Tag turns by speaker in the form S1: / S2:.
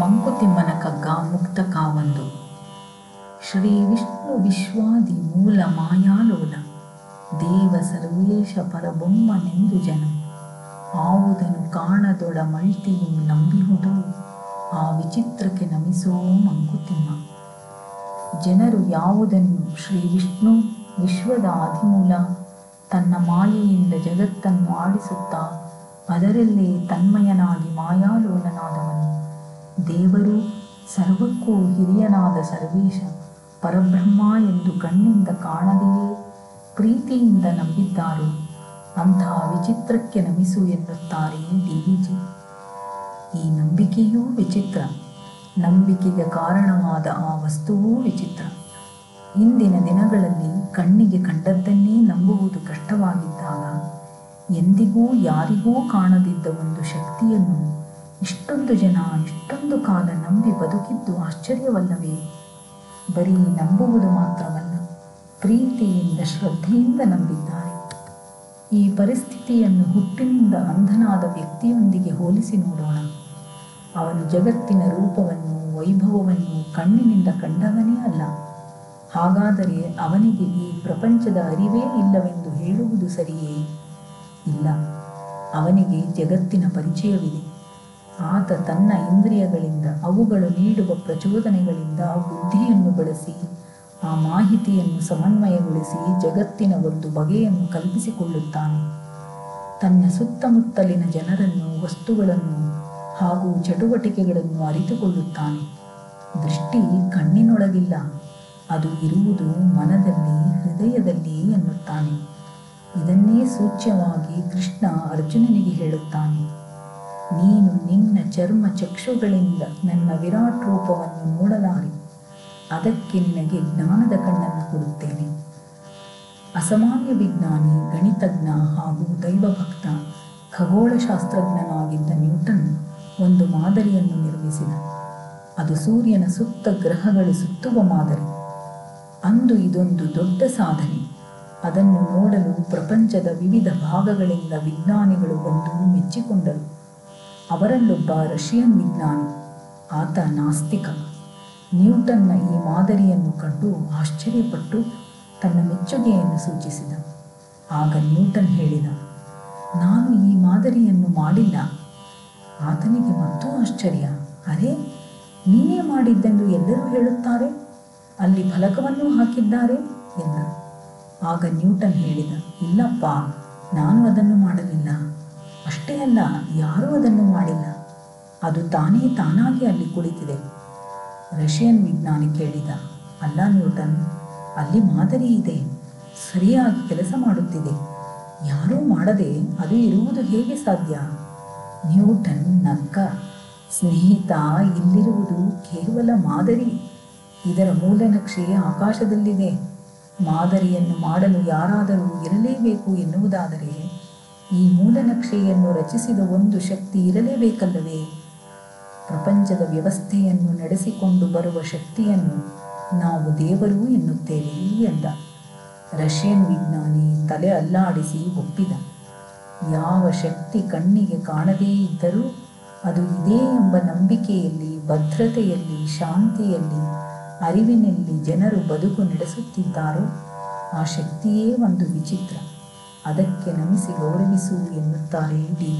S1: ಮಂಕುತಿಮ್ಮನ ಕಗ್ಗ ಮುಕ್ತ ಕಾವಂದು. ಶ್ರೀ ವಿಷ್ಣು ವಿಶ್ವಾದಿ ಮೂಲ ಮಾಯಾಲೋಲ, ದೇವ ಸರ್ವೇಶ ಪರಬೊಮ್ಮನೆಂದು ಜನ. ಆವುದನ್ನು ಕಾಣದೊಡ ಮಳ್ತಿಯು ನಂಬಿಹುದು ಆ ವಿಚಿತ್ರಕ್ಕೆ ನಮಿಸೋ ಮಂಕುತಿಮ್ಮ. ಜನರು ಯಾವುದನ್ನು ಶ್ರೀ ವಿಷ್ಣು ವಿಶ್ವದ ಆದಿಮೂಲ ತನ್ನ ಮಾಯೆಯಿಂದ ಜಗತ್ತನ್ನು ಆಡಿಸುತ್ತಾ, ಅದರಲ್ಲೇ ತನ್ಮಯನಾಗಿ ಮಾಯಾಲೋಲನಾದವನು. ದೇವರು, ಸರ್ವಕ್ಕೂ ಹಿರಿಯನಾದ ಸರ್ವೇಶ, ಪರಬ್ರಹ್ಮ ಎಂದು ಕಣ್ಣಿಂದ ಕಾಣದೆಯೇ? ಪ್ರೀತಿಯಿಂದ ನಂಬಿದ್ದಾರೆ? ಅಂತಹ ವಿಚಿತ್ರಕ್ಕೆ ನಮಿಸು ಎನ್ನುತ್ತಾರೆ ಡಿವಿಜಿ ಈ ನಂಬಿಕೆಯೂ ವಿಚಿತ್ರ, ನಂಬಿಕೆಗೆ ಕಾರಣವಾದ ಆ ವಸ್ತುವೂ ವಿಚಿತ್ರ. ಇಂದಿನ ದಿನಗಳಲ್ಲಿ ಕಣ್ಣಿಗೆ ಕಂಡದ್ದನ್ನೇ ನಂಬುವುದು ಕಷ್ಟವಾಗಿದ್ದಾಗ, ಎಂದಿಗೂ ಯಾರಿಗೂ ಕಾಣದಿದ್ದ ಒಂದು ಶಕ್ತಿಯನ್ನು ಇಷ್ಟೊಂದು ಜನ ಇಷ್ಟೊಂದು ಕಾಲ ನಂಬಿ ಬದುಕಿದ್ದು ಆಶ್ಚರ್ಯವಲ್ಲವೇ? ಬರೀ ನಂಬುವುದು ಮಾತ್ರವಲ್ಲ, ಪ್ರೀತಿಯಿಂದ, ಶ್ರದ್ಧೆಯಿಂದ ನಂಬಿದ್ದಾರೆ. ಈ ಪರಿಸ್ಥಿತಿಯನ್ನು ಹುಟ್ಟಿನಿಂದ ಅಂಧನಾದ ವ್ಯಕ್ತಿಯೊಂದಿಗೆ ಹೋಲಿಸಿ ನೋಡೋಣ. ಅವನು ಜಗತ್ತಿನ ರೂಪವನ್ನು ವೈಭವವನ್ನು ಕಣ್ಣಿನಿಂದ ಕಂಡವನೇ ಅಲ್ಲ. ಹಾಗಾದರೆ ಅವನಿಗೆ ಈ ಪ್ರಪಂಚದ ಅರಿವೇ ಇಲ್ಲವೆಂದು ಹೇಳುವುದು ಸರಿಯೇ? ಇಲ್ಲ. ಅವನಿಗೆ ಜಗತ್ತಿನ ಪರಿಚಯವಿದೆ. ಆತ ತನ್ನ ಇಂದ್ರಿಯಗಳಿಂದ, ಅವುಗಳು ನೀಡುವ ಪ್ರಚೋದನೆಗಳಿಂದ ಬುದ್ಧಿಯನ್ನು ಬಳಸಿ, ಆ ಮಾಹಿತಿಯನ್ನು ಸಮನ್ವಯಗೊಳಿಸಿ ಜಗತ್ತಿನ ಒಂದು ಬಗೆಯನ್ನು ಕಲ್ಪಿಸಿಕೊಳ್ಳುತ್ತಾನೆ. ತನ್ನ ಸುತ್ತಮುತ್ತಲಿನ ಜನರನ್ನು, ವಸ್ತುಗಳನ್ನು ಹಾಗೂ ಚಟುವಟಿಕೆಗಳನ್ನು ಅರಿತುಕೊಳ್ಳುತ್ತಾನೆ. ದೃಷ್ಟಿ ಕಣ್ಣಿನೊಳಗಿಲ್ಲ, ಅದು ಇರುವುದು ಮನದಲ್ಲಿ, ಹೃದಯದಲ್ಲಿ ಎನ್ನುತ್ತಾನೆ. ಇದನ್ನೇ ಸೂಚ್ಯವಾಗಿ ಕೃಷ್ಣ ಅರ್ಜುನನಿಗೆ ಹೇಳುತ್ತಾನೆ. ನೀನು ನಿನ್ನ ಚರ್ಮ ಚಕ್ಷುಗಳಿಂದ ನನ್ನ ವಿರಾಟ್ ರೂಪವನ್ನು ನೋಡಲಾರಿ. ಅದಕ್ಕೆ ನಿನಗೆ ಜ್ಞಾನದ ಕಣ್ಣನ್ನು ಕೊಡುತ್ತೇನೆ. ಅಸಾಮಾನ್ಯ ವಿಜ್ಞಾನಿ, ಗಣಿತಜ್ಞ ಹಾಗೂ ದೈವಭಕ್ತ, ಖಗೋಳಶಾಸ್ತ್ರಜ್ಞನಾಗಿದ್ದ ನ್ಯೂಟನ್ ಒಂದು ಮಾದರಿಯನ್ನು ನಿರ್ಮಿಸಿದ. ಅದು ಸೂರ್ಯನ ಸುತ್ತ ಗ್ರಹಗಳು ಸುತ್ತುವ ಮಾದರಿ. ಅಂದು ಇದೊಂದು ದೊಡ್ಡ ಸಾಧನೆ. ಅದನ್ನು ನೋಡಲು ಪ್ರಪಂಚದ ವಿವಿಧ ಭಾಗಗಳಿಂದ ವಿಜ್ಞಾನಿಗಳು ಬಂದು ಮೆಚ್ಚಿಕೊಂಡರು. ಅವರಲ್ಲೊಬ್ಬ ರಷ್ಯನ್ ವಿಜ್ಞಾನಿ, ಆತ ನಾಸ್ತಿಕ. ನ್ಯೂಟನ್ನ ಈ ಮಾದರಿಯನ್ನು ಕಂಡು ಆಶ್ಚರ್ಯಪಟ್ಟು ತನ್ನ ಮೆಚ್ಚುಗೆಯನ್ನು ಸೂಚಿಸಿದ. ಆಗ ನ್ಯೂಟನ್ ಹೇಳಿದ, ನಾನು ಈ ಮಾದರಿಯನ್ನು ಮಾಡಿಲ್ಲ. ಆತನಿಗೆ ಮತ್ತೂ ಆಶ್ಚರ್ಯ. ಅರೆ, ನೀನೇ ಮಾಡಿದ್ದೆಂದು ಎಲ್ಲರೂ ಹೇಳುತ್ತಾರೆ? ಅಲ್ಲಿ ಫಲಕವನ್ನು ಹಾಕಿದ್ದಾರೆ? ಎಂದ. ಆಗ ನ್ಯೂಟನ್ ಹೇಳಿದ, ಇಲ್ಲಪ್ಪ, ನಾನು ಅದನ್ನು ಮಾಡಲಿಲ್ಲ. ಅಷ್ಟೇ ಅಲ್ಲ ಯಾರೂ ಅದನ್ನು ಮಾಡಿಲ್ಲ. ಅದು ತಾನೇ ತಾನಾಗಿ ಅಲ್ಲಿ ಕುಳಿತಿದೆ. ರಷ್ಯನ್ ವಿಜ್ಞಾನಿ ಕೇಳಿದ, ಅಲ್ಲ ನ್ಯೂಟನ್, ಅಲ್ಲಿ ಮಾದರಿ ಇದೆ. ಸರಿಯಾಗಿ ಕೆಲಸ ಮಾಡುತ್ತಿದೆ. ಯಾರೂ ಮಾಡದೆ ಅದು ಇರುವುದು ಹೇಗೆ ಸಾಧ್ಯ? ನ್ಯೂಟನ್ ನಕ್ಕ ಸ್ನೇಹಿತ ಇಲ್ಲಿರುವುದು ಕೇವಲ ಮಾದರಿ. ಇದರ ಮೂಲನಕ್ಷೆ ಆಕಾಶದಲ್ಲಿದೆ. ಮಾದರಿಯನ್ನು ಮಾಡಲು ಯಾರಾದರೂ ಇರಲೇಬೇಕು ಎನ್ನುವುದಾದರೆ ಈ ಮೂಲನಕ್ಷೆಯನ್ನು ರಚಿಸಿದ ಒಂದು ಶಕ್ತಿ ಇರಲೇಬೇಕಲ್ಲವೇ? ಪ್ರಪಂಚದ ವ್ಯವಸ್ಥೆಯನ್ನು ನಡೆಸಿಕೊಂಡು ಬರುವ ಶಕ್ತಿಯನ್ನು ನಾವು ದೇವರು ಎನ್ನುತ್ತೇವೆ ಎಂದ. ರಷ್ಯನ್ ವಿಜ್ಞಾನಿ ತಲೆ ಅಲ್ಲಾಡಿಸಿ ಒಪ್ಪಿದ. ಯಾವ ಶಕ್ತಿ ಕಣ್ಣಿಗೆ ಕಾಣದೇ ಇದ್ದರೂ ಅದು ಇದೆ ಎಂಬ ನಂಬಿಕೆಯಲ್ಲಿ, ಭದ್ರತೆಯಲ್ಲಿ, ಶಾಂತಿಯಲ್ಲಿ, ಅರಿವಿನಲ್ಲಿ ಜನರು ಬದುಕು ನಡೆಸುತ್ತಿದ್ದಾರೋ? ಆ ಶಕ್ತಿಯೇ ಒಂದು ವಿಚಿತ್ರ. ಅದಕ್ಕೆ ನಮಿಸಿ ಗೌರವಿಸು ಎನ್ನುತ್ತಾರೆ ಡಿ